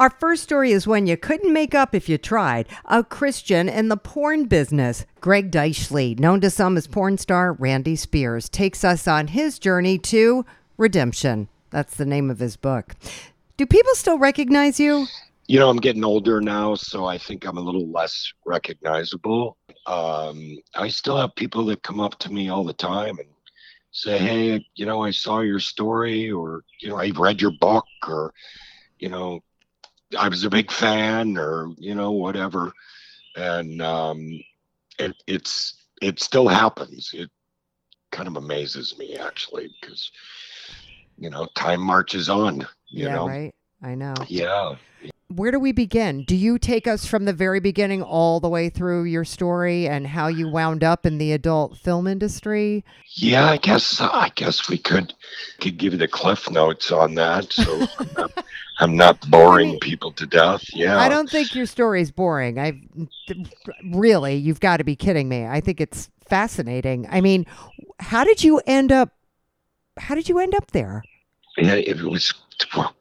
Our first story is one you couldn't make up if you tried. A Christian in the porn business. Greg Deitchle, known to some as porn star Randy Spears, takes us on his journey to redemption. That's the name of his book. Do people still recognize you? You know, I'm getting older now, so I think I'm a little less recognizable. Um, I still have people that come up to me all the time and say, "Hey, you know, I saw your story," or you know, I read your book, or you know, I was a big fan or you know whatever, and um, it, it's it still happens. It kind of amazes me actually because you know time marches on. You yeah, know, right. I know. Yeah. Where do we begin? Do you take us from the very beginning all the way through your story and how you wound up in the adult film industry? Yeah, I guess I guess we could could give you the cliff notes on that. So I'm, not, I'm not boring I mean, people to death. Yeah. I don't think your story is boring. I really, you've got to be kidding me. I think it's fascinating. I mean, how did you end up? How did you end up there? Yeah, it was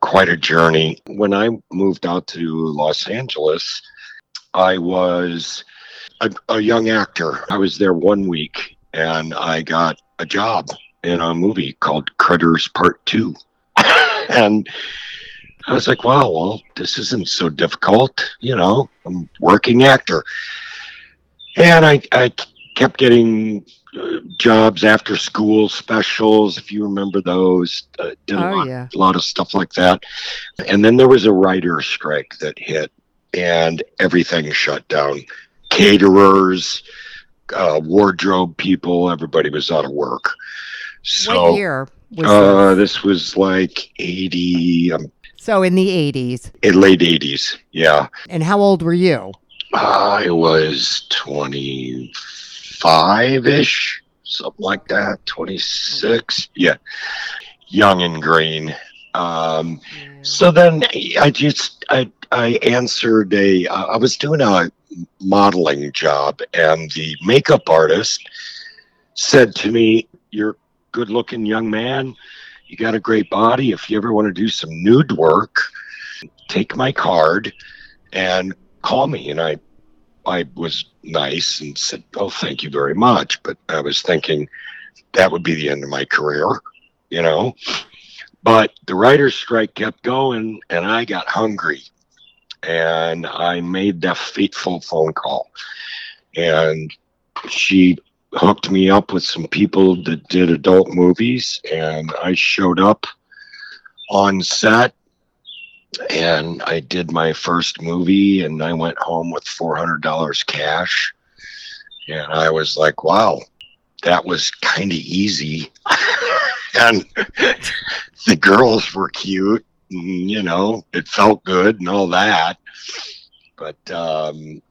quite a journey. When I moved out to Los Angeles, I was a, a young actor. I was there one week and I got a job in a movie called Critters Part Two. and I was like, wow, well, this isn't so difficult. You know, I'm working actor. And I, I kept getting jobs after school specials, if you remember those. Uh, did a, Oh, lot, yeah. a lot of stuff like that. And then there was a writer strike that hit, and everything shut down. Caterers, uh, wardrobe people, everybody was out of work. So, what year was uh, this? this was like 80, um, So in the 80s. in late 80s. Yeah. And how old were you? I was 25 ish, something like that. 26. Yeah. Young and green. Um, so then I just, I, I answered a, I was doing a modeling job, and the makeup artist said to me, You're a good looking young man. You got a great body. If you ever want to do some nude work, take my card and call me. And I, I was nice and said, "Oh, thank you very much." But I was thinking that would be the end of my career, you know. But the writer's strike kept going, and I got hungry, and I made that fateful phone call, and she hooked me up with some people that did adult movies, and I showed up on set and I did my first movie and I went home with $400 cash. And I was like, wow, that was kind of easy. and the girls were cute, and, you know, it felt good and all that. But um,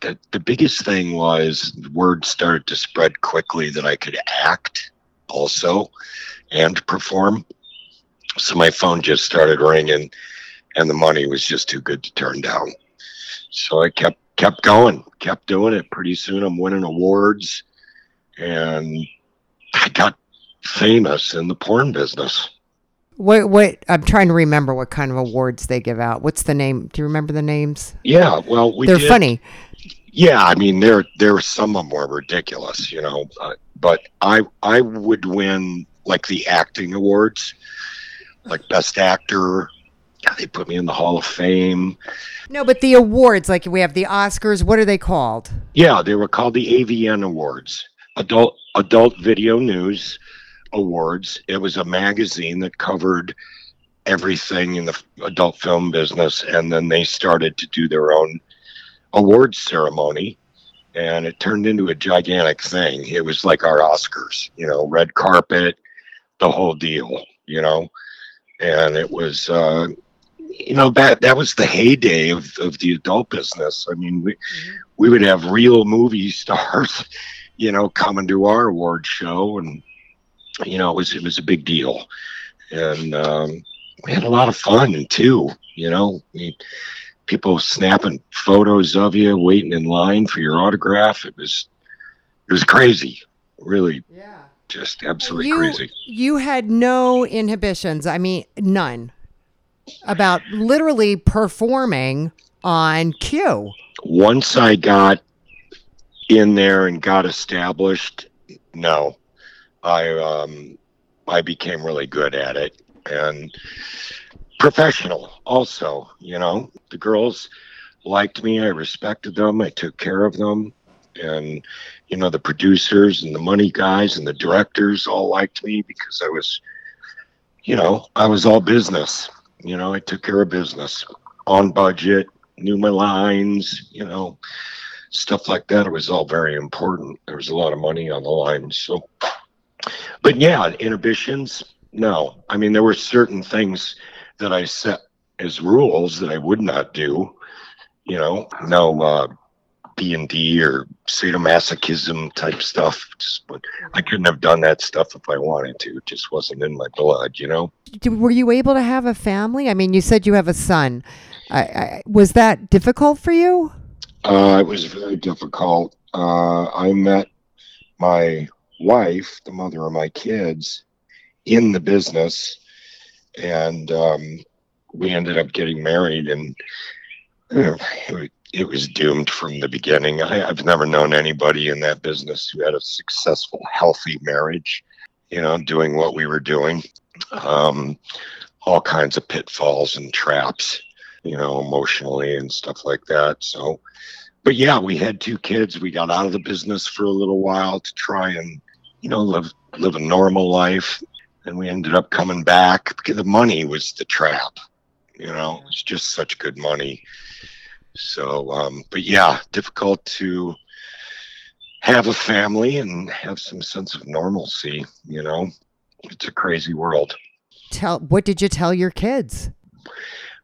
the, the biggest thing was word started to spread quickly that I could act also and perform. So my phone just started ringing and the money was just too good to turn down. So I kept kept going, kept doing it. Pretty soon I'm winning awards and I got famous in the porn business. What what I'm trying to remember what kind of awards they give out. What's the name? Do you remember the names? Yeah, well, we They're did- funny. Yeah, I mean, there there some of them were ridiculous, you know. Uh, but I I would win like the acting awards, like best actor. They put me in the Hall of Fame. No, but the awards, like we have the Oscars, what are they called? Yeah, they were called the AVN Awards, Adult Adult Video News Awards. It was a magazine that covered everything in the adult film business, and then they started to do their own awards ceremony, and it turned into a gigantic thing. It was like our Oscars, you know, red carpet, the whole deal, you know, and it was uh, you know that that was the heyday of, of the adult business. I mean, we mm-hmm. we would have real movie stars, you know, coming to our award show, and you know, it was it was a big deal, and um, we had a lot of fun too. You know, I mean, people snapping photos of you, waiting in line for your autograph. It was it was crazy, really. Yeah. Just absolutely you, crazy. You had no inhibitions. I mean, none about literally performing on cue. Once I got in there and got established, no, I um, I became really good at it and professional. Also, you know, the girls liked me. I respected them. I took care of them, and you know, the producers and the money guys and the directors all liked me because I was, you know, I was all business. You know, I took care of business on budget, knew my lines, you know, stuff like that. It was all very important. There was a lot of money on the line. So, but yeah, inhibitions, no. I mean, there were certain things that I set as rules that I would not do. You know, no uh, B and D or sadomasochism type stuff. Just, I couldn't have done that stuff if I wanted to. It just wasn't in my blood, you know. Were you able to have a family? I mean, you said you have a son. I, I, was that difficult for you? Uh, it was very difficult. Uh, I met my wife, the mother of my kids, in the business, and um, we ended up getting married. And uh, it was doomed from the beginning. I, have never known anybody in that business who had a successful, healthy marriage, you know, doing what we were doing. Um, all kinds of pitfalls and traps, you know, emotionally and stuff like that. So, but yeah, we had two kids. We got out of the business for a little while to try and, you know, live live a normal life. And we ended up coming back because the money was the trap. You know, it was just such good money so, um, but yeah, difficult to have a family and have some sense of normalcy. You know, it's a crazy world. Tell what did you tell your kids?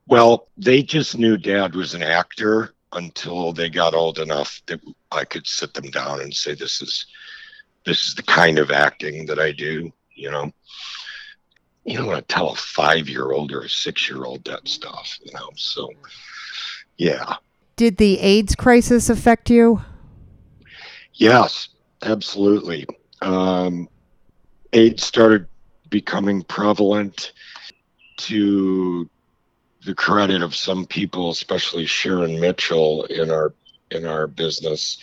Well, they just knew Dad was an actor until they got old enough that I could sit them down and say, "This is this is the kind of acting that I do." You know, you don't want to tell a five-year-old or a six-year-old that stuff. You know, so yeah. Did the AIDS crisis affect you? Yes, absolutely. Um, AIDS started becoming prevalent to the credit of some people, especially Sharon Mitchell in our in our business.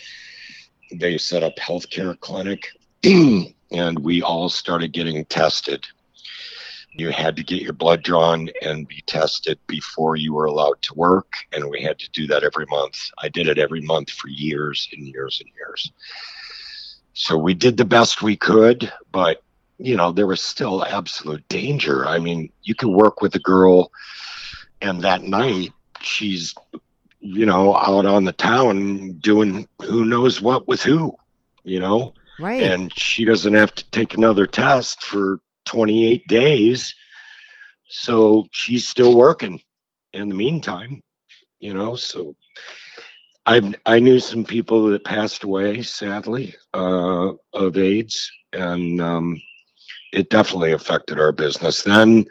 They set up healthcare clinic, and we all started getting tested you had to get your blood drawn and be tested before you were allowed to work and we had to do that every month. I did it every month for years and years and years. So we did the best we could but you know there was still absolute danger. I mean you can work with a girl and that night she's you know out on the town doing who knows what with who you know? Right. And she doesn't have to take another test for 28 days. So she's still working in the meantime, you know. So I I knew some people that passed away, sadly, uh, of AIDS, and um, it definitely affected our business. Then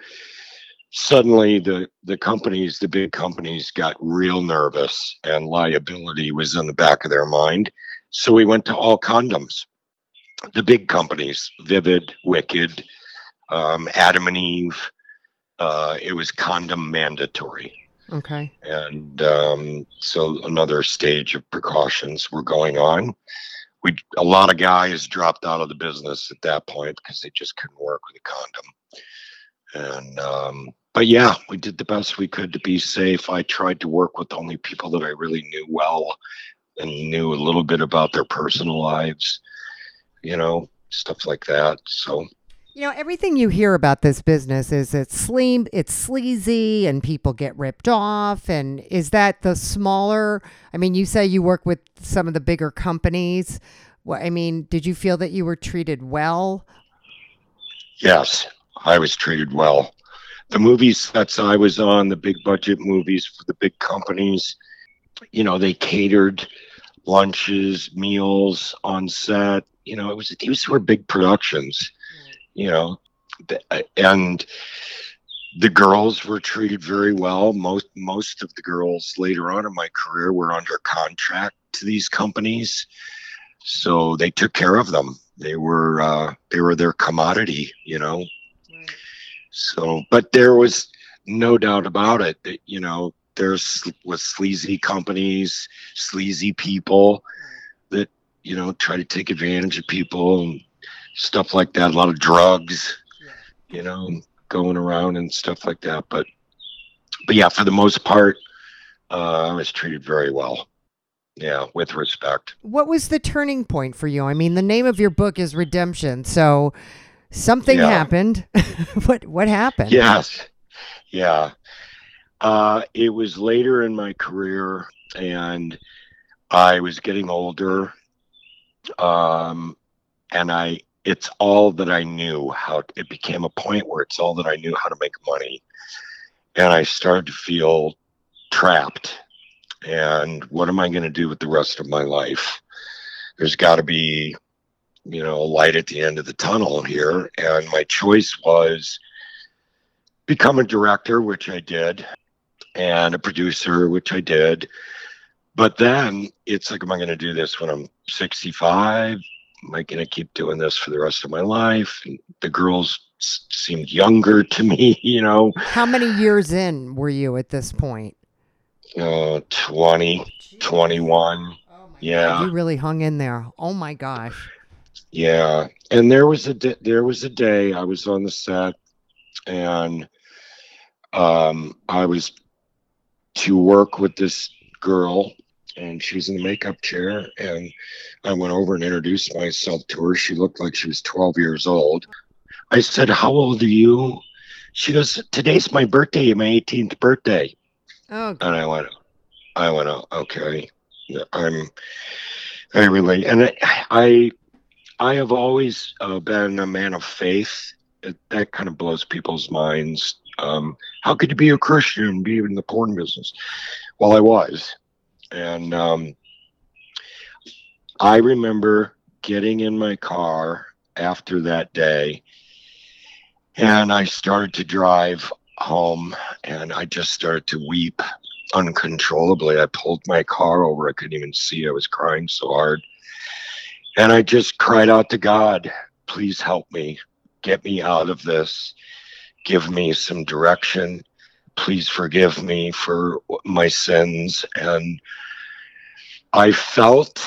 suddenly the the companies, the big companies, got real nervous, and liability was in the back of their mind. So we went to all condoms. The big companies, Vivid, Wicked, um, Adam and Eve. Uh, it was condom mandatory. Okay. And um, so another stage of precautions were going on. We a lot of guys dropped out of the business at that point because they just couldn't work with a condom. And um, but yeah, we did the best we could to be safe. I tried to work with only people that I really knew well and knew a little bit about their personal lives, you know, stuff like that. So you know, everything you hear about this business is it's slim, it's sleazy, and people get ripped off. And is that the smaller? I mean, you say you work with some of the bigger companies. Well, I mean, did you feel that you were treated well? Yes, I was treated well. the movie sets I was on, the big budget movies for the big companies, you know, they catered lunches, meals on set. You know, it was these were big productions. You know, and the girls were treated very well. Most most of the girls later on in my career were under contract to these companies, so they took care of them. They were uh, they were their commodity, you know. Right. So, but there was no doubt about it that you know there's was sleazy companies, sleazy people that you know try to take advantage of people and stuff like that. A lot of drugs, you know, going around and stuff like that. But but yeah, for the most part, uh, I was treated very well. Yeah, with respect. What was the turning point for you? I mean, the name of your book is Redemption, so something yeah. happened. what what happened? Yes. Yeah. Uh, it was later in my career, and I was getting older. Um, and I, it's all that I knew how it became a point where it's all that I knew how to make money. And I started to feel trapped. And what am I going to do with the rest of my life? There's got to be, you know, a light at the end of the tunnel here. And my choice was become a director, which I did and a producer, which I did. But then it's like, am I going to do this when I'm 65? Am I going to keep doing this for the rest of my life? And the girls seemed younger to me, you know. How many years in were you at this point? Uh, 20, Jeez. 21. Oh yeah. God, you really hung in there. Oh my gosh. Yeah. And there was a di- there was a day I was on the set and um I was to work with this girl and she was in the makeup chair and i went over and introduced myself to her. She looked like she was 12 years old. I said how old are you? She goes today's my birthday my 18th birthday. Oh and i went i went oh, okay. I'm i really and i i have always uh, been a man of faith. It, that kind of blows people's minds. Um, how could you be a Christian and be in the porn business? Well, I was. And um, I remember getting in my car after that day and I started to drive home and I just started to weep uncontrollably. I pulled my car over. I couldn't even see. I was crying so hard. And I just cried out to God, please help me. Get me out of this give me some direction. Please forgive me for my sins. And I felt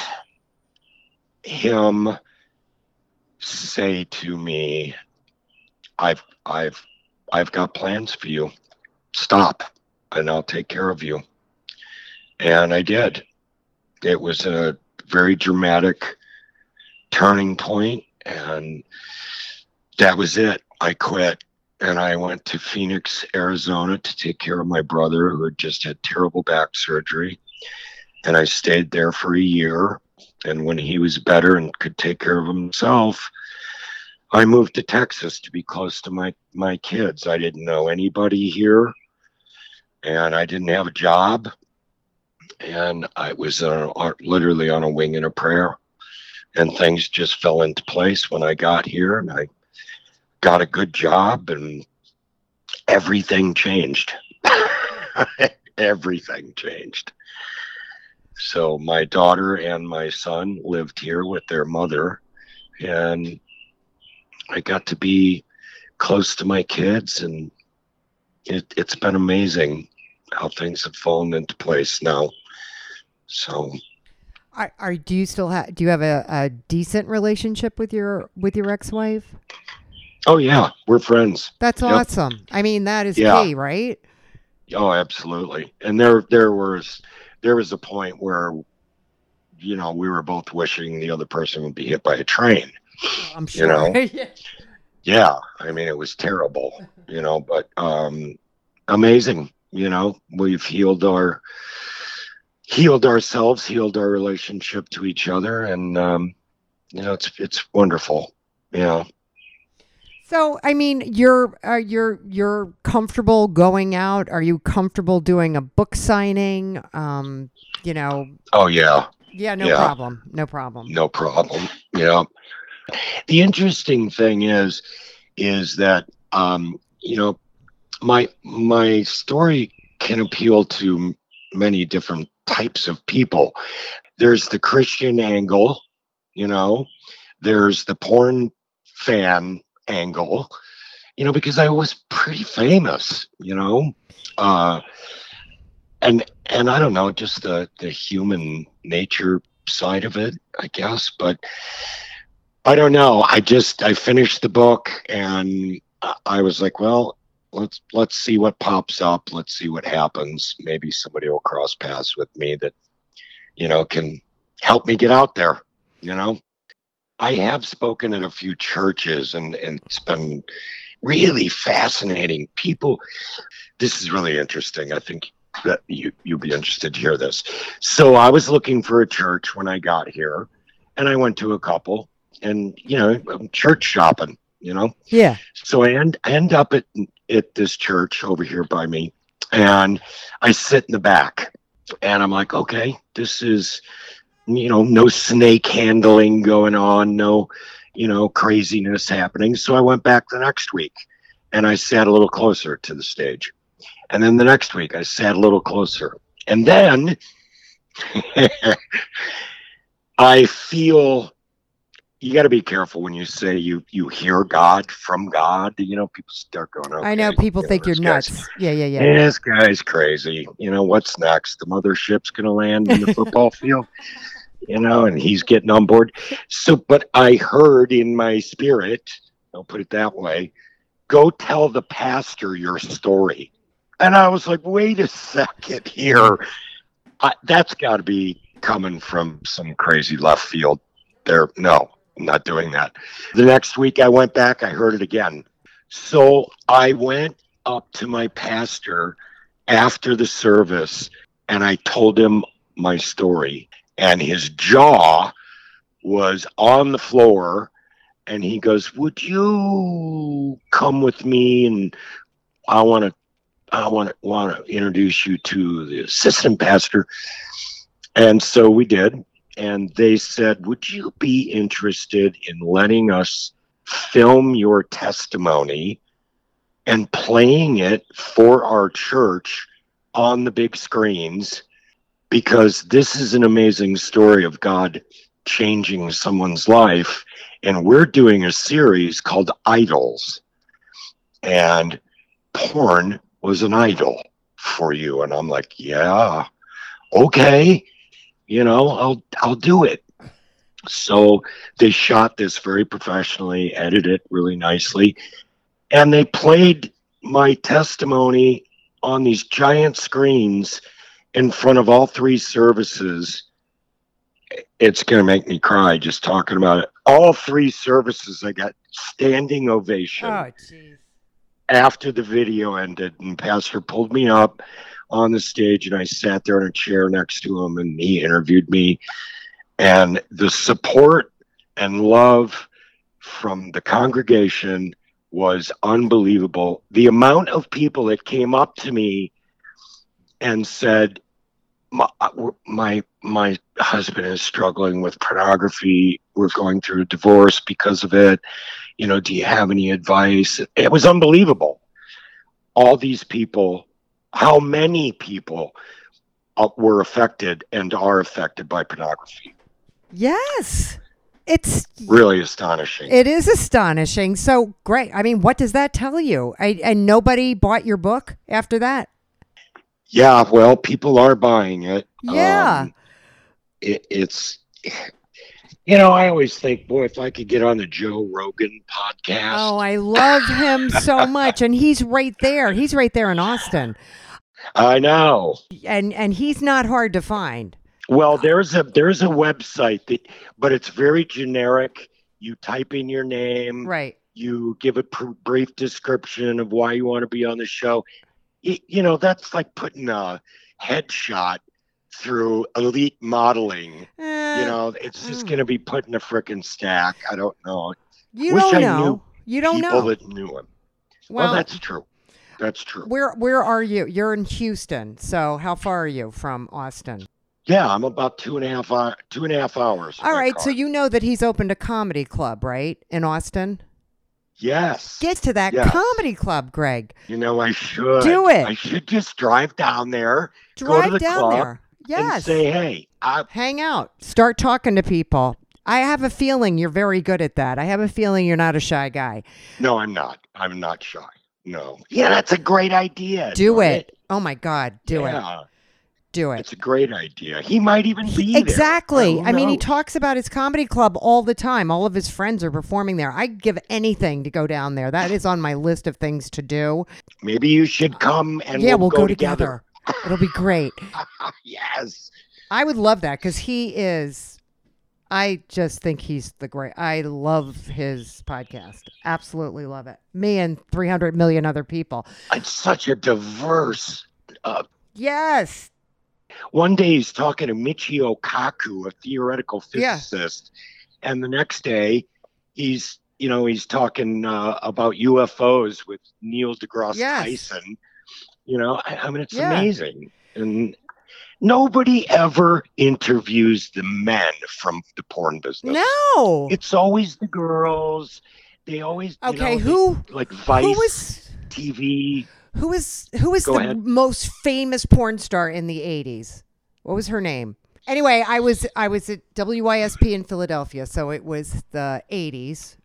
him say to me, I've, I've, I've got plans for you. Stop and I'll take care of you. And I did. It was a very dramatic turning point and that was it. I quit and I went to Phoenix, Arizona to take care of my brother who had just had terrible back surgery. And I stayed there for a year. And when he was better and could take care of himself, I moved to Texas to be close to my, my kids. I didn't know anybody here and I didn't have a job. And I was uh, literally on a wing and a prayer. And things just fell into place when I got here. And I got a good job and everything changed. everything changed. So my daughter and my son lived here with their mother and I got to be close to my kids and it, it's been amazing how things have fallen into place now. So are, are do you still have do you have a, a decent relationship with your with your ex-wife? Oh yeah, we're friends. That's yep. awesome. I mean, that is yeah. key, right? Oh, absolutely. And there, there was, there was a point where, you know, we were both wishing the other person would be hit by a train. Oh, I'm sure. You know? yeah. I mean, it was terrible. You know, but um, amazing. You know, we've healed our, healed ourselves, healed our relationship to each other, and um, you know, it's it's wonderful. You know. So, I mean, you're uh, you're you're comfortable going out. Are you comfortable doing a book signing? Um, you know, Oh yeah, yeah, no Yeah. problem, no problem. no problem. Yeah. The interesting thing is, is that um, you know, my my story can appeal to many different types of people. There's the Christian angle, you know. There's the porn fan angle, you know, because I was pretty famous, you know. Uh, and and I don't know, just the the human nature side of it, I guess. But I don't know. I just I finished the book and I- was like, well, let's let's see what pops up. Let's see what happens. Maybe somebody will cross paths with me that you know can help me get out there. You know, I have spoken at a few churches and and it's been really fascinating. People, this is really interesting. I think that you you'll be interested to hear this. So I was looking for a church when I got here, and I went to a couple, and you know, I'm church shopping. You know, Yeah, so I end end up at at this church over here by me, and I sit in the back, and I'm like, okay, this is, you know, no snake handling going on, no, you know, craziness happening. So I went back the next week, and I sat a little closer to the stage, and then the next week I sat a little closer, and then I feel you got to be careful when you say you you hear God from God. You know, people start going. Okay, I know people you know, think you're guy's- nuts. Yeah, yeah, yeah. This guy's crazy. You know what's next? The mothership's to land in the football field. You know, and he's getting on board. So, but I heard in my spirit, I'll put it that way, go tell the pastor your story. And I was like, wait a second here. I, that's got to be coming from some crazy left field there. No, I'm not doing that. The next week I went back, I heard it again. So I went up to my pastor after the service and I told him my story. And his jaw was on the floor. And he goes, Would you come with me? And I want to. I want to want to introduce you to the assistant pastor, and so we did. And they said, "Would you be interested in letting us film your testimony and playing it for our church on the big screens because this is an amazing story of God changing someone's life. And we're doing a series called Idols. And porn was an idol for you. And I'm like yeah okay. You know I'll I'll do it. So they shot this very professionally edited it really nicely. And they played my testimony on these giant screens in front of all three services. It's going to make me cry just talking about it. All three services, I got standing ovation Oh, jeez. after the video ended, and Pastor pulled me up on the stage, and I sat there in a chair next to him, and he interviewed me. And the support and love from the congregation was unbelievable. The amount of people that came up to me and said, "My my, my husband is struggling with pornography. We're going through a divorce because of it. You know, do you have any advice?" It was unbelievable. All these people, how many people uh, were affected and are affected by pornography? Yes, it's Really astonishing. it is astonishing. So great. I mean, what does that tell you? I, and nobody bought your book after that. Yeah, well, people are buying it. Yeah. Um, it, it's, you know, I always think, boy, if I could get on the Joe Rogan podcast. Oh, I love him so much, and he's right there. He's right there in Austin, I know. and and he's not hard to find. Well, there's a there's a website that, but it's very generic. You type in your name, Right. you give a pr- brief description of why you want to be on the show. It, you know, that's like putting a headshot through elite modeling. Eh, You know, it's just mm. going to be put in a frickin' stack. I don't know. you wish don't I know. You don't people know. that knew him. Well, Well, that's true. That's true. where where are you? You're in Houston. So how far are you from Austin? Yeah, I'm about two and a half hour, two and a half hours. All right, car. so you know that he's opened a comedy club, right? In Austin? Yes, Get to that Yes. comedy club, Greg. you know I should Do it. I should just drive down there Go to Drive the down club there. Yes. and say, "Hey, I, Hang out. Start talking to people. I have a feeling you're very good at that. I have a feeling you're not a shy guy. no, I'm not. I'm not shy. No. Yeah, that's a great idea. Do darn it. Oh my God, do it. Do it. It's a great idea. He might even be He- there. exactly. Who I mean, he talks about his comedy club all the time. All of his friends are performing there. I'd give anything to go down there. That is on my list of things to do. Maybe you should come and yeah, we'll, we'll, go, together. It'll be great. yes. I would love that because he is. I just think he's the great. I love his podcast. Absolutely love it. Me and 300 million other people. It's such a diverse. Uh, Yes. One day he's talking to Michio Kaku, a theoretical Yeah. physicist, and the next day he's you know he's talking uh, about UFOs with Neil deGrasse Yes. Tyson. You know, I, I mean it's Yeah. amazing, and nobody ever interviews the men from the porn business. No. It's always the girls. They always Okay. know, who they- like Vice who was TV. Who was who was Go the ahead. most famous porn star in the 80s? What was her name? Anyway, I was I was at WYSP in Philadelphia, so it was the 80s.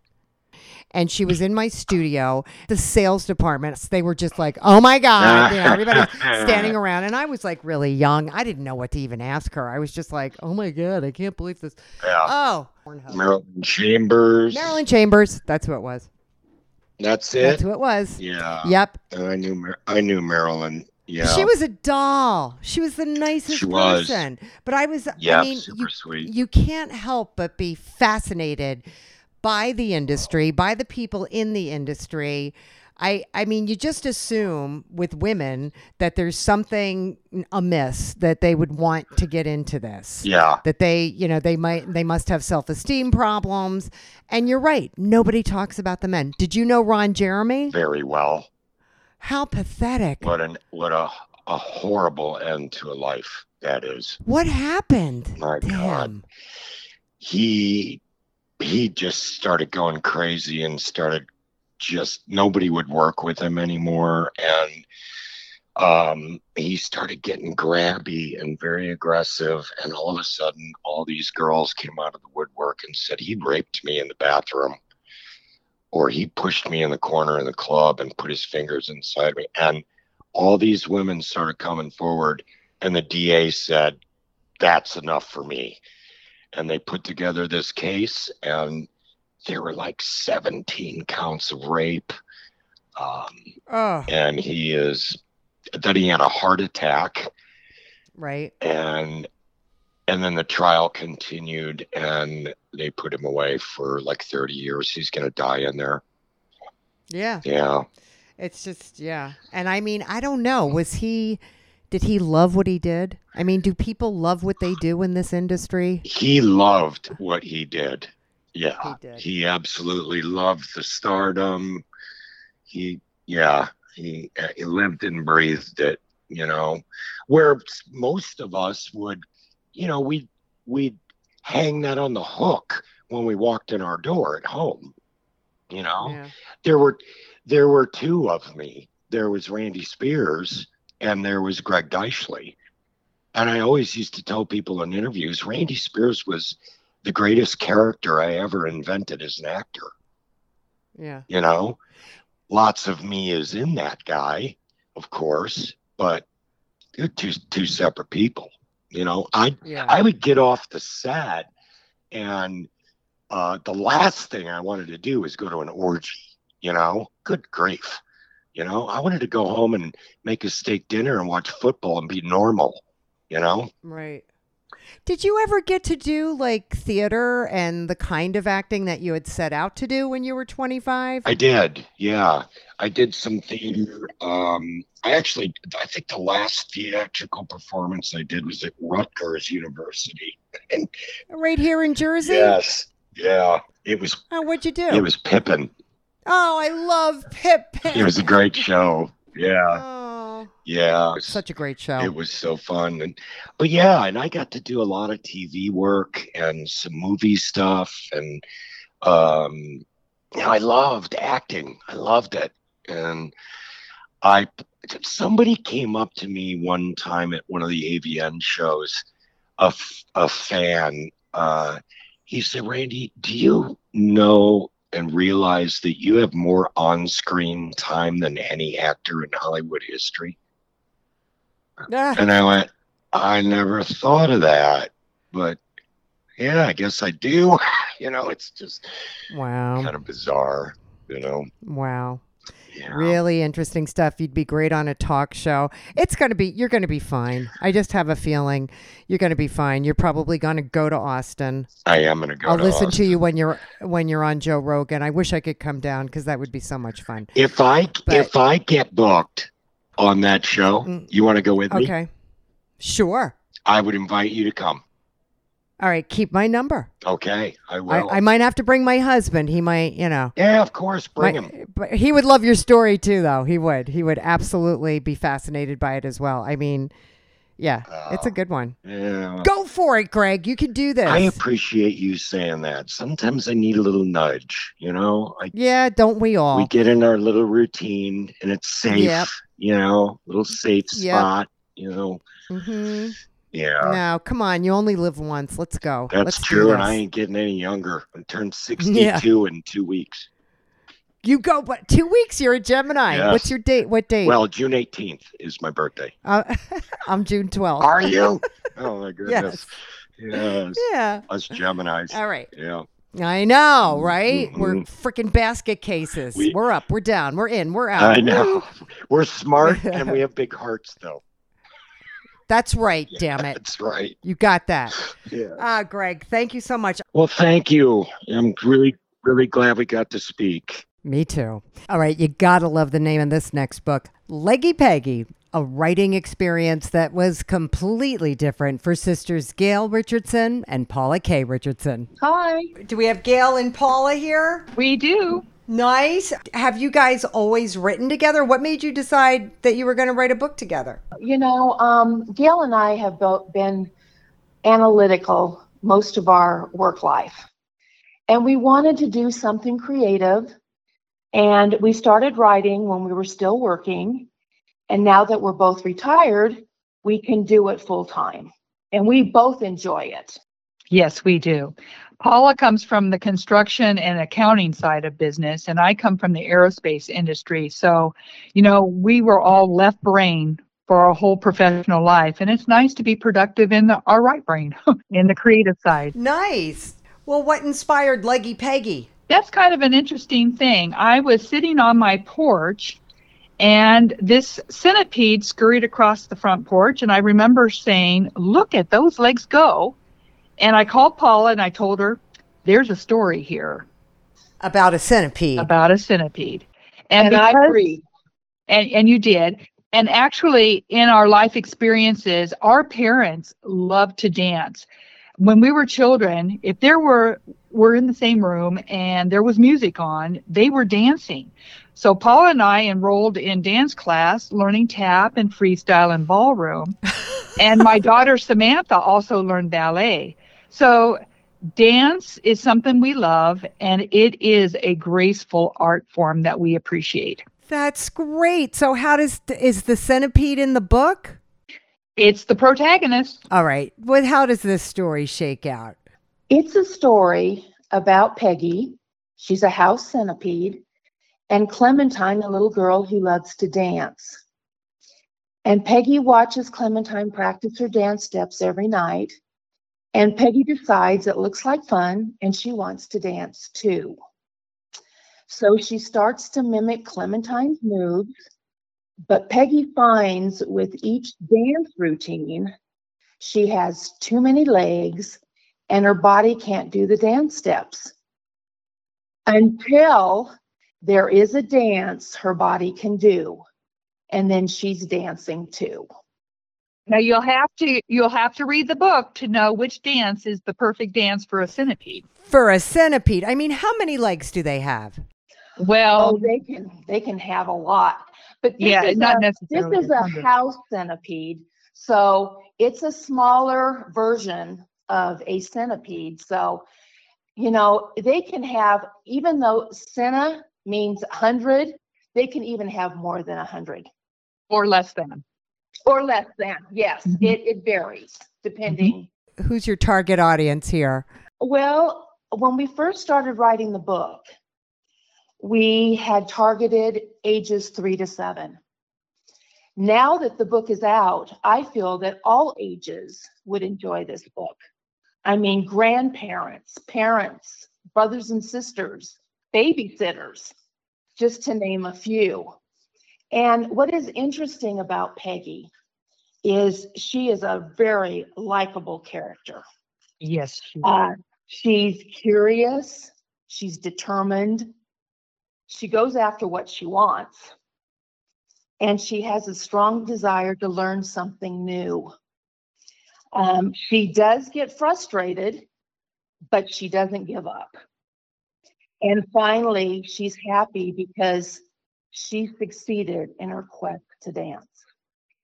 And she was in my studio. The sales department, they were just like, "Oh my god!" You know, everybody's standing around, and I was like really young. I didn't know what to even ask her. I was just like, "Oh my god, I can't believe this." Yeah. Oh. Marilyn Chambers. Marilyn Chambers. That's who it was. That's it. That's who it was. Yeah. Yep. I knew Mar- I knew Marilyn. Yeah. She was a doll. She was the nicest She was. person. But I was, yeah, I mean, super you, sweet. you can't help but be fascinated by the industry, by the people in the industry. I, I mean, you just assume with women that there's something amiss that they would want to get into this. Yeah. That they, you know, they might, they must have self-esteem problems. And you're right. Nobody talks about the men. Did you know Ron Jeremy? Very well. How pathetic. What an what a a horrible end to a life that is. What happened? My to God. him? He he just started going crazy and started just nobody would work with him anymore. And um he started getting grabby and very aggressive. And all of a sudden all these girls came out of the woodwork and said he raped me in the bathroom. Or he pushed me in the corner in the club and put his fingers inside me. And all these women started coming forward. And the DA said that's enough for me. And they put together this case. And there were like 17 counts of rape um, Oh, and he is that he had a heart attack right. and and then the trial continued and they put him away for like 30 years he's going to die in there Yeah. yeah It's just, yeah. And I mean, I don't know. Was he, did he love what he did? I mean, do people love what they do in this industry? he loved what he did yeah He he absolutely loved the stardom he yeah he, uh, he lived and breathed it you know where most of us would you know we we'd hang that on the hook when we walked in our door at home you know Yeah. there were there were two of me there was randy spears and there was greg Dysley. and i always used to tell people in interviews randy spears was the greatest character i ever invented as an actor Yeah. you know lots of me is in that guy of course but they're two two separate people you know i Yeah. i would get off the set and uh the last thing i wanted to do was go to an orgy you know good grief you know i wanted to go home and make a steak dinner and watch football and be normal you know right. Did you ever get to do like theater and the kind of acting that you had set out to do when you were 25? I did, yeah. I did some theater. Um, I actually, I think the last theatrical performance I did was at Rutgers University. right here in Jersey? Yes, yeah. It was Oh, what'd you do? it was Pippin. Oh, I love Pippin. It was a great show. Yeah, Oh, yeah. It was, such a great show. it was so fun, and but yeah, and I got to do a lot of TV work and some movie stuff, and um, you know, I loved acting. I loved it, and I somebody came up to me one time at one of the AVN shows, a, a fan. Uh, he said, Randy, do you know and realize that you have more on screen time than any actor in Hollywood history? Ah, And I went, I never thought of that. But yeah, I guess I do. You know, it's just wow. kind of bizarre, you know. Wow. Yeah. Really interesting stuff. You'd be great on a talk show. It's going to be, you're going to be fine. I just have a feeling you're going to be fine. You're probably going to go to Austin. I am gonna go. I'll to listen Austin. to you when you're when you're on Joe Rogan. I wish I could come down because that would be so much fun. If I But- if I get booked on that show, Mm. you want to go with me? Okay. Sure. I would invite you to come. All right. Keep my number. Okay, I I, will. I might have to bring my husband. He might, you know. yeah, of course, bring my- him. But he would love your story too, though. He would. He would absolutely be fascinated by it as well. I mean, yeah, it's a Oh. good one. Yeah. Go for it, Greg. You can do this. I appreciate you saying that. Sometimes I need a little nudge, you know. I, yeah, don't we all? we get in our little routine and it's safe, Yep. you know, little safe Yep. spot, you know. Mm-hmm. Yeah. No, come on. You only live once. Let's go. That's Let's true, and. I ain't getting any younger. I turned 62 in two weeks. You go, but two weeks. You're a Gemini. Yes. What's your date? What date? Well, June 18th is my birthday. uh, I'm June 12th. Are you? oh my goodness. Yes. Yes. Yeah. Us Geminis. All right. Yeah. I know, right? We're Mhm. freaking basket cases. We- we're up. We're down. We're in. We're out. I know. We're smart and we have big hearts, though. That's right. Damn it. That's right. You got that. Yeah. Ah, Greg. Thank you so much. Well, thank you. I'm really, really glad we got to speak. Me too. All right, you gotta love the name of this next book, Leggy Peggy, a writing experience that was completely different for sisters Gail Richardson and Paula K. Richardson. Hi. Do we have Gail and Paula here? We do. Nice. Have you guys always written together? What made you decide that you were going to write a book together? You know, um, Gail and I have both been analytical most of our work life. And we wanted to do something creative. And we started writing when we were still working. And now that we're both retired, we can do it full time. And we both enjoy it. Yes, we do. Paula comes from the construction and accounting side of business, and I come from the aerospace industry. So, you know, we were all left brain for our whole professional life, and it's nice to be productive in the, our right brain, in the creative side. Nice. Well, what inspired Leggy Peggy? That's kind of an interesting thing. I was sitting on my porch, and this centipede scurried across the front porch, and I remember saying, Look at those legs go. And I called Paula and I told her, There's a story here. About a centipede. about a centipede. And, I because- agree. And, and you did. And actually, in our life experiences, our parents loved to dance. When we were children, if there were were in the same room and there was music on, they were dancing. So Paula and I enrolled in dance class, learning tap and freestyle and ballroom. and my daughter Samantha also learned ballet. So dance is something we love and it is a graceful art form that we appreciate. That's great. So, how does is the centipede in the book? It's the protagonist. All right. Well, how does this story shake out? It's a story about Peggy. She's a house centipede, and Clementine, a little girl who loves to dance. And Peggy watches Clementine practice her dance steps every night. And Peggy decides it looks like fun and she wants to dance too. So she starts to mimic Clementine's moves. But Peggy finds with each dance routine, she has too many legs and her body can't do the dance steps until there is a dance her body can do and then she's dancing too Now you'll have to you'll have to read the book to know which dance is the perfect dance for a centipede. For a centipede, I mean, how many legs do they have? Well, oh, they can they can have a lot. But this yeah, is not a, necessarily. this is a house centipede, so it's a smaller version of a centipede. So, you know, they can have even though cena means hundred, they can even have more than a hundred or less than. or less than. Yes, Mhm. it it varies depending. Who's your target audience here? Well, when we first started writing the book, we had targeted ages three to seven. Now that the book is out, I feel that all ages would enjoy this book. I mean, grandparents, parents, brothers and sisters, babysitters, just to name a few. And what is interesting about Peggy is she is a very likable character. Yes. she- Uh, she's curious, she's determined, she goes after what she wants, and she has a strong desire to learn something new. Um, she does get frustrated, but she doesn't give up. And finally, she's happy because she succeeded in her quest to dance.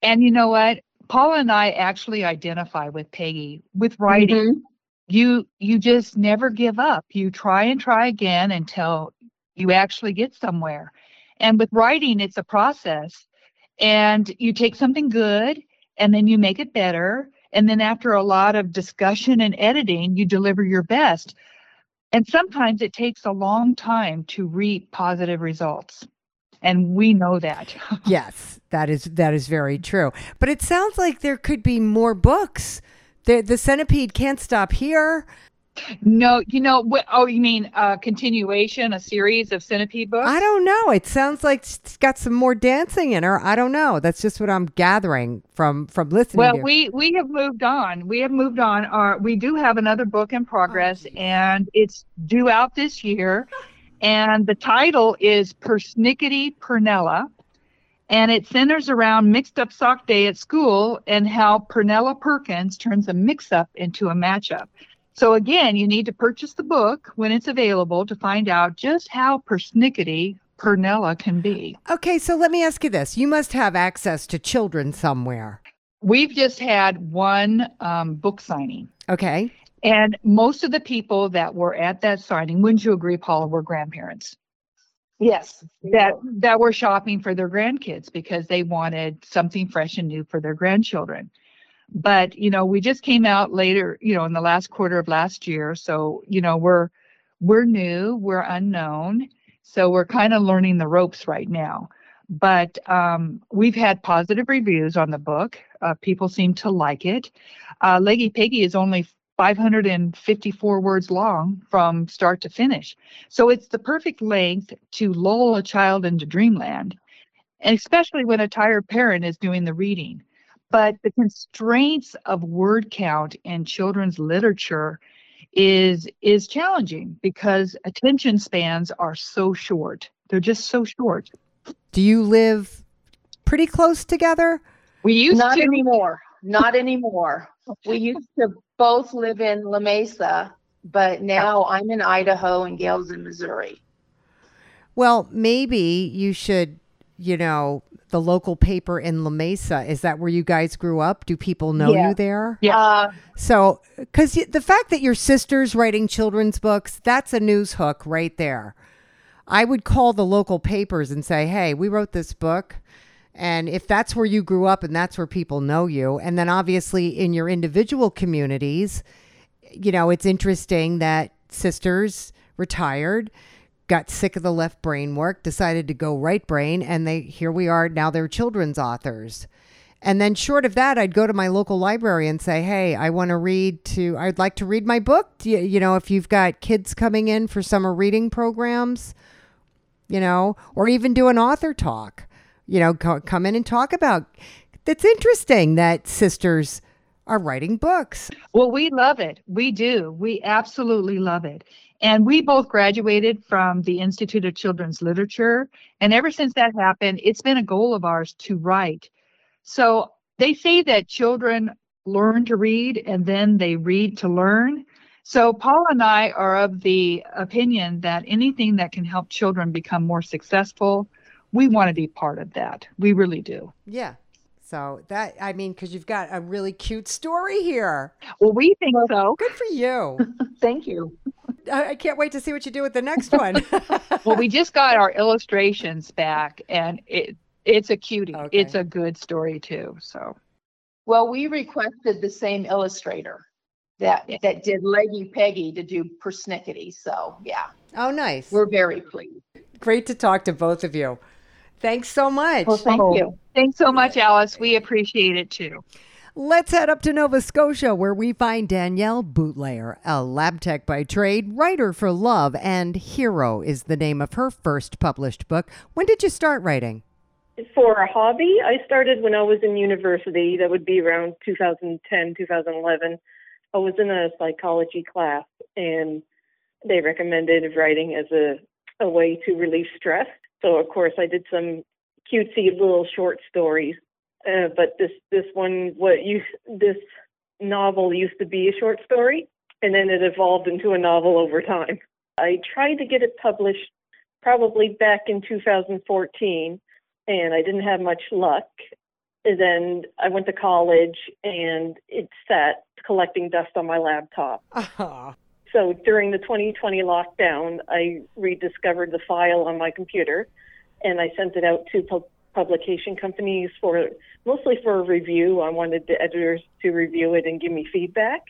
And you know what? Paula and I actually identify with Peggy with writing. You you just never give up. You try and try again until you actually get somewhere. And with writing, it's a process. And you take something good and then you make it better. And then after a lot of discussion and editing, you deliver your best. And sometimes it takes a long time to reap positive results. And we know that. Yes, that is that is very true. But it sounds like there could be more books. The the centipede can't stop here. No, you know what? Oh, you mean a continuation, a series of centipede books? I don't know. It sounds like it's got some more dancing in her. I don't know. That's just what I'm gathering from from listening Well, we we have moved on. We have moved on. Our we do have another book in progress, oh, geez. and it's due out this year. And the title is Persnickety Pernella, and it centers around mixed up sock day at school and how Pernella Perkins turns a mix up into a matchup. So again, you need to purchase the book when it's available to find out just how persnickety Pernella can be. okay, so let me ask you this. You must have access to children somewhere. We've just had one um, book signing. Okay. And most of the people that were at that signing, wouldn't you agree, Paula, were grandparents Yes. that that were shopping for their grandkids because they wanted something fresh and new for their grandchildren. But you know, we just came out later, you know, in the last quarter of last year, so you know, we're we're new, we're unknown, so we're kind of learning the ropes right now. But um, we've had positive reviews on the book. Uh, people seem to like it. Uh, Leggy Peggy is only 554 words long from start to finish. So it's the perfect length to lull a child into dreamland, and especially when a tired parent is doing the reading. But the constraints of word count in children's literature is is challenging because attention spans are so short. They're just so short. Do you live pretty close together? We used to. Not to anymore. Not anymore. We used to both live in La Mesa, but now I'm in Idaho and Gail's in Missouri. Well, maybe you should, you know, the local paper in La Mesa. Is that where you guys grew up? Do people know Yeah. you there? Yeah. Uh, So, because the fact that your sister's writing children's books, that's a news hook right there. I would call the local papers and say, hey, we wrote this book. And if that's where you grew up and that's where people know you, and then obviously in your individual communities, you know, it's interesting that sisters retired, got sick of the left brain work, decided to go right brain, and they here we are now they're children's authors. And then short of that, I'd go to my local library and say, "Hey, I want to read to I'd like to read my book. You, you know, if you've got kids coming in for summer reading programs, you know, or even do an author talk. You know, co- come in and talk about It's interesting that sisters are writing books. Well, we love it. We do. We absolutely love it. And we both graduated from the Institute of Children's Literature. And ever since that happened, it's been a goal of ours to write. So they say that children learn to read and then they read to learn. So, Paul and I are of the opinion that anything that can help children become more successful, we want to be part of that. We really do. Yeah. So that I mean, because you've got a really cute story here. Well, we think so. Good for you. Thank you. I, I can't wait to see what you do with the next one. well, we just got our illustrations back, and it it's a cutie. Okay. It's a good story too. So Well, we requested the same illustrator that, that did Leggy Peggy to do Persnickety. So yeah, oh, nice. we're very pleased. Great to talk to both of you. Thanks so much. Well, thank Oh. you. thanks so much, Alice. We appreciate it too. Let's head up to Nova Scotia where we find Danielle Bootlayer, a lab tech by trade, writer for love, and Hero is the name of her first published book. When did you start writing? for a hobby, I started when I was in university. That would be around 2010, 2011. I was in a psychology class, and they recommended writing as a, a way to relieve stress. So, of course, I did some cutesy little short stories. Uh, but this this one, what you this novel used to be a short story, and then it evolved into a novel over time. I tried to get it published probably back in 2014 and I didn't have much luck. And then I went to college and it sat collecting dust on my laptop. Oh, So during the 2020 lockdown, I rediscovered the file on my computer and I sent it out to publication companies for mostly for a review. I wanted the editors to review it and give me feedback.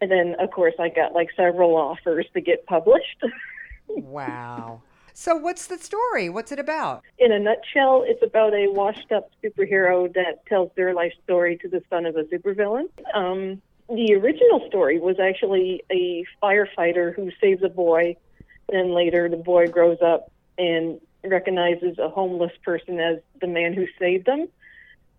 And then, of course, I got like several offers to get published. wow. So, what's the story? What's it about? in a nutshell, it's about a washed up superhero that tells their life story to the son of a supervillain. Um, the original story was actually a firefighter who saves a boy, and later the boy grows up and recognizes a homeless person as the man who saved them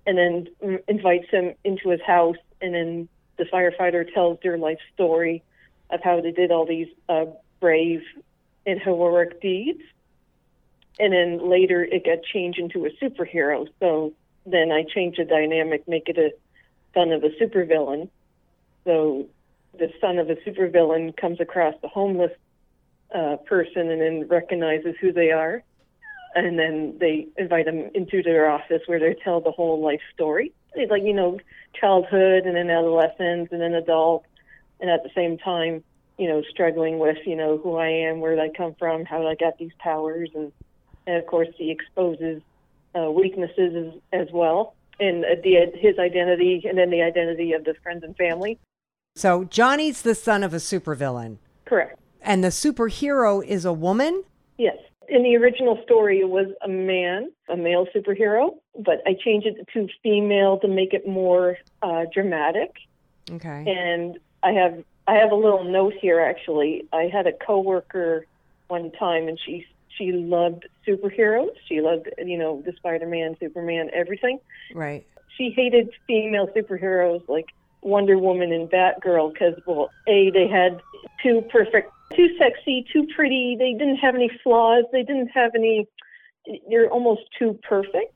and then invites him into his house, and then the firefighter tells their life story of how they did all these uh, brave and heroic deeds and then later it got changed into a superhero. So then I changed the dynamic, make it a son of a supervillain. So the son of a supervillain comes across the homeless uh, person and then recognizes who they are, and then they invite them into their office where they tell the whole life story, It's like you know, childhood and then adolescence and then adult, and at the same time, you know, struggling with you know who I am, where I come from, how I got these powers, and and of course he exposes uh, weaknesses as, as well, and uh, the, his identity, and then the identity of the friends and family. So, Johnny's the son of a supervillain, Correct. and the superhero is a woman? Yes. In the original story, it was a man, a male superhero, but I changed it to female to make it more uh, dramatic. Okay. And I have I have a little note here. Actually, I had a coworker one time, and she she loved superheroes. She loved you know the Spider Man, Superman, everything. Right. she hated female superheroes like Wonder Woman and Batgirl because, well, A, they had too perfect, too sexy, too pretty. They didn't have any flaws. They didn't have any, they're almost too perfect.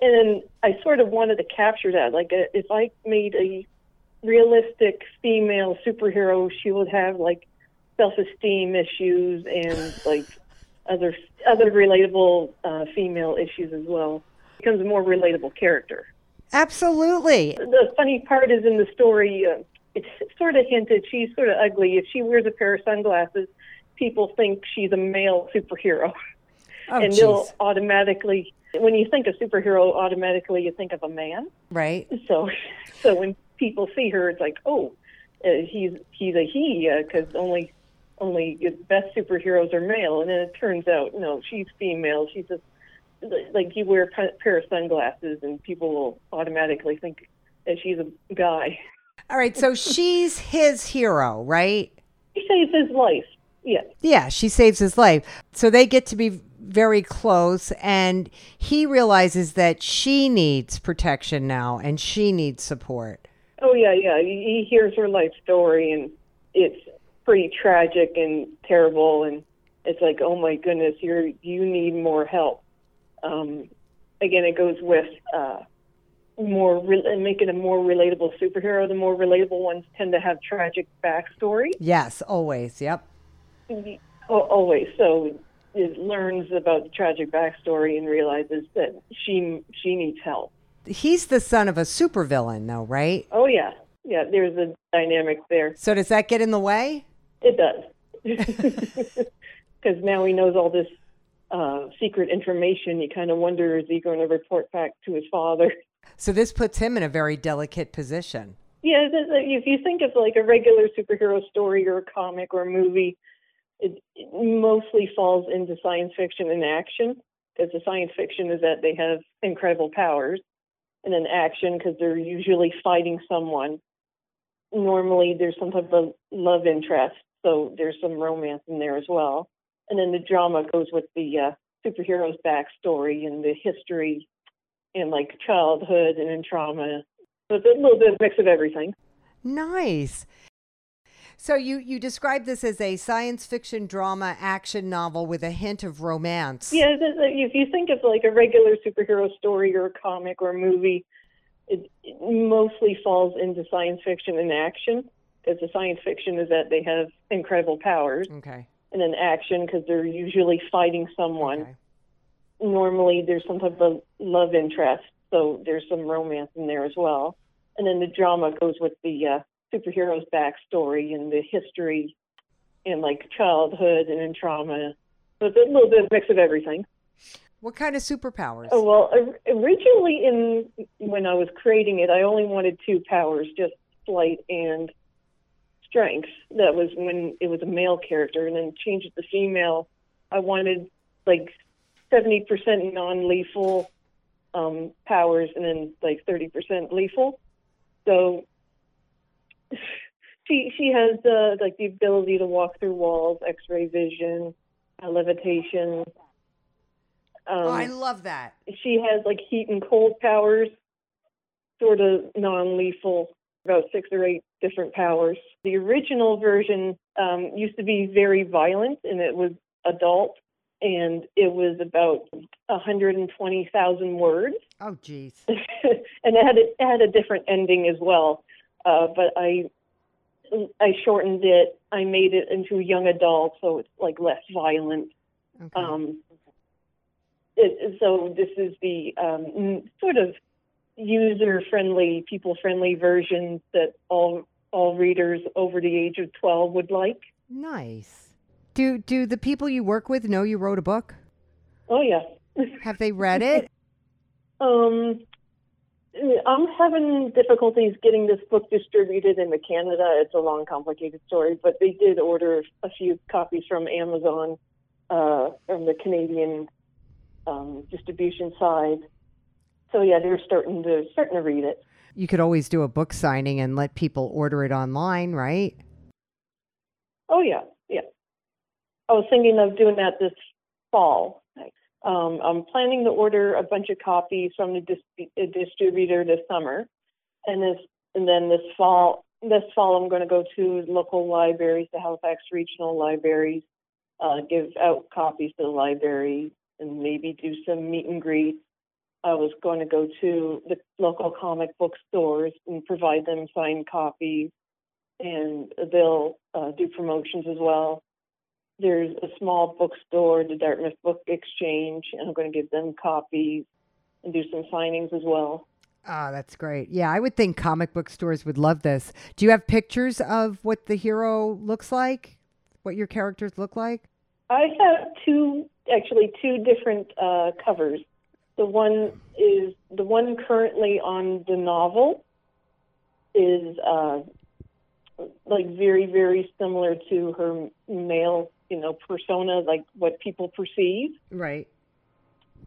And I sort of wanted to capture that. Like, uh, if I made a realistic female superhero, she would have like self-esteem issues and like other other relatable uh, female issues as well. Becomes a more relatable character. Absolutely. The funny part is in the story, uh, it's sort of hinted she's sort of ugly. If she wears a pair of sunglasses, people think she's a male superhero. Oh, and they'll automatically, when you think of superhero, automatically you think of a man. Right. So, so when people see her, it's like, oh, uh, he's he's a he because only only the best superheroes are male. And then it turns out, no, she's female. She's just like you wear a pair of sunglasses, and people will automatically think that she's a guy. All right. So, she's his hero, right? He saves his life. Yes. Yeah, she saves his life. So they get to be very close, and he realizes that she needs protection now and she needs support. Oh yeah, yeah. He he hears her life story, and it's pretty tragic and terrible. And it's like, oh my goodness, you're you need more help. Um, again, it goes with uh, more re- it a more relatable superhero. The more relatable ones tend to have tragic backstory. Yes, always. Yep. Al- Always. So it learns about the tragic backstory and realizes that she she needs help. He's the son of a supervillain, though, right? Oh yeah, yeah. There's a dynamic there. So does that get in the way? It does. Because now he knows all this uh, secret information. You kind of wonder is he going to report back to his father? So this puts him in a very delicate position. Yeah, if you think of like a regular superhero story or a comic or a movie, it, it mostly falls into science fiction and action. Because the science fiction is that they have incredible powers, and then action because they're usually fighting someone. Normally, there's some type of love interest, so there's some romance in there as well. And then the drama goes with the uh, superhero's backstory and the history and like childhood and in trauma. So it's a little bit of mix of everything. Nice. So you you describe this as a science fiction drama action novel with a hint of romance. Yeah, if you think of like a regular superhero story or a comic or a movie, it, it mostly falls into science fiction and action. Because the science fiction is that they have incredible powers, Okay. And an action because they're usually fighting someone. Okay. Normally, there's some type of love interest, so there's some romance in there as well. And then the drama goes with the uh, superhero's backstory and the history and like childhood and in trauma. So it's a little bit of mix of everything. What kind of superpowers? Oh well, originally in when I was creating it, I only wanted two powers, just flight and strength. That was when it was a male character, and then changed it to female. I wanted like seventy percent non-lethal um, powers, and then like thirty percent lethal. So she she has uh, like the ability to walk through walls, X-ray vision, uh, levitation. Um, oh, I love that. she has like heat and cold powers, sort of non-lethal, about six or eight different powers. The original version um, used to be very violent, and it was adult, and it was about 120,000 words, Oh, geez. and it had a, it had a different ending as well. Uh, but I I shortened it. I made it into young adult, so it's like less violent. Okay. Um, it, so this is the um, sort of user-friendly, people-friendly versions that all all readers over the age of 12 would like. nice. Do do the people you work with know you wrote a book? Oh yeah. Have they read it? Um, I'm having difficulties getting this book distributed into Canada. It's a long, complicated story, but they did order a few copies from Amazon uh, from the Canadian um, distribution side. So yeah, they're starting to starting to read it. You could always do a book signing and let people order it online, right? Oh yeah, yeah. I was thinking of doing that this fall. Um, I'm planning to order a bunch of copies from the dis- a distributor this summer, and this and then this fall. This fall, I'm going to go to local libraries, the Halifax Regional Libraries, uh, give out copies to the library, and maybe do some meet and greets. I was going to go to the local comic book stores and provide them signed copies, and they'll uh, do promotions as well there's a small bookstore, the Dartmouth Book Exchange, and I'm going to give them copies and do some signings as well. Oh, that's great. Yeah, I would think comic book stores would love this. Do you have pictures of what the hero looks like? What your characters look like? I have two, actually, two different uh, covers. The one is the one currently on the novel is uh, like very, very similar to her male, you know, persona, like what people perceive. Right.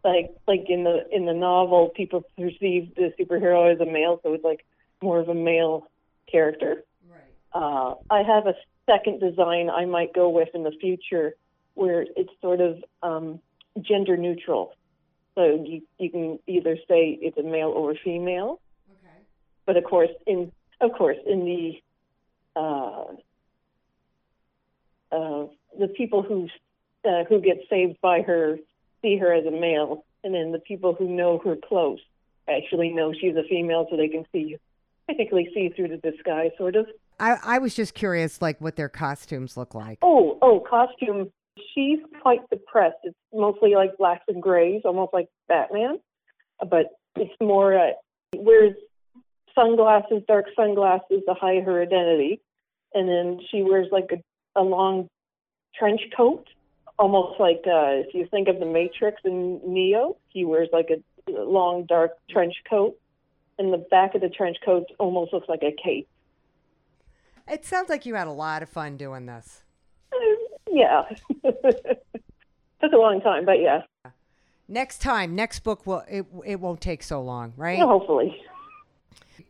like like in the in the novel people perceive the superhero as a male so it's like more of a male character Right. uh, i have a second design i might go with in the future where it's sort of um, gender neutral so you, you can either say it's a male or a female Okay. but of course in of course in the uh, uh, the people who uh, who get saved by her see her as a male, and then the people who know her close actually know she's a female, so they can see, technically see through the disguise, sort of. I, I was just curious, like what their costumes look like. Oh, oh, costume. She's quite depressed. It's mostly like blacks and grays, almost like Batman, but it's more uh, wears sunglasses, dark sunglasses to hide her identity, and then she wears like a, a long trench coat, almost like uh, if you think of the Matrix and Neo, he wears like a long dark trench coat, and the back of the trench coat almost looks like a cape. It sounds like you had a lot of fun doing this. Yeah. Took a long time, but yeah. Next time, next book will it it won't take so long, right? Yeah, hopefully.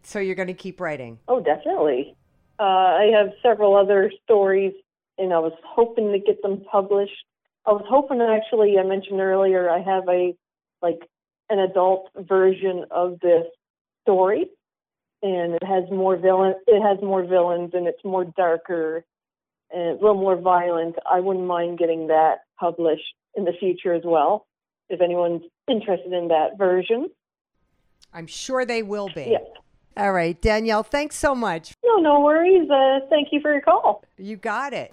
So you're going to keep writing. Oh, definitely. Uh, I have several other stories, and I was hoping to get them published. I was hoping to actually, I mentioned earlier, I have a like an adult version of this story, and it has more villain. It has more villains, and it's more darker a little more violent. I wouldn't mind getting that published in the future as well, if anyone's interested in that version. I'm sure they will be. Yes. All right, Danielle, thanks so much. No, no worries. Uh, thank you for your call. You got it.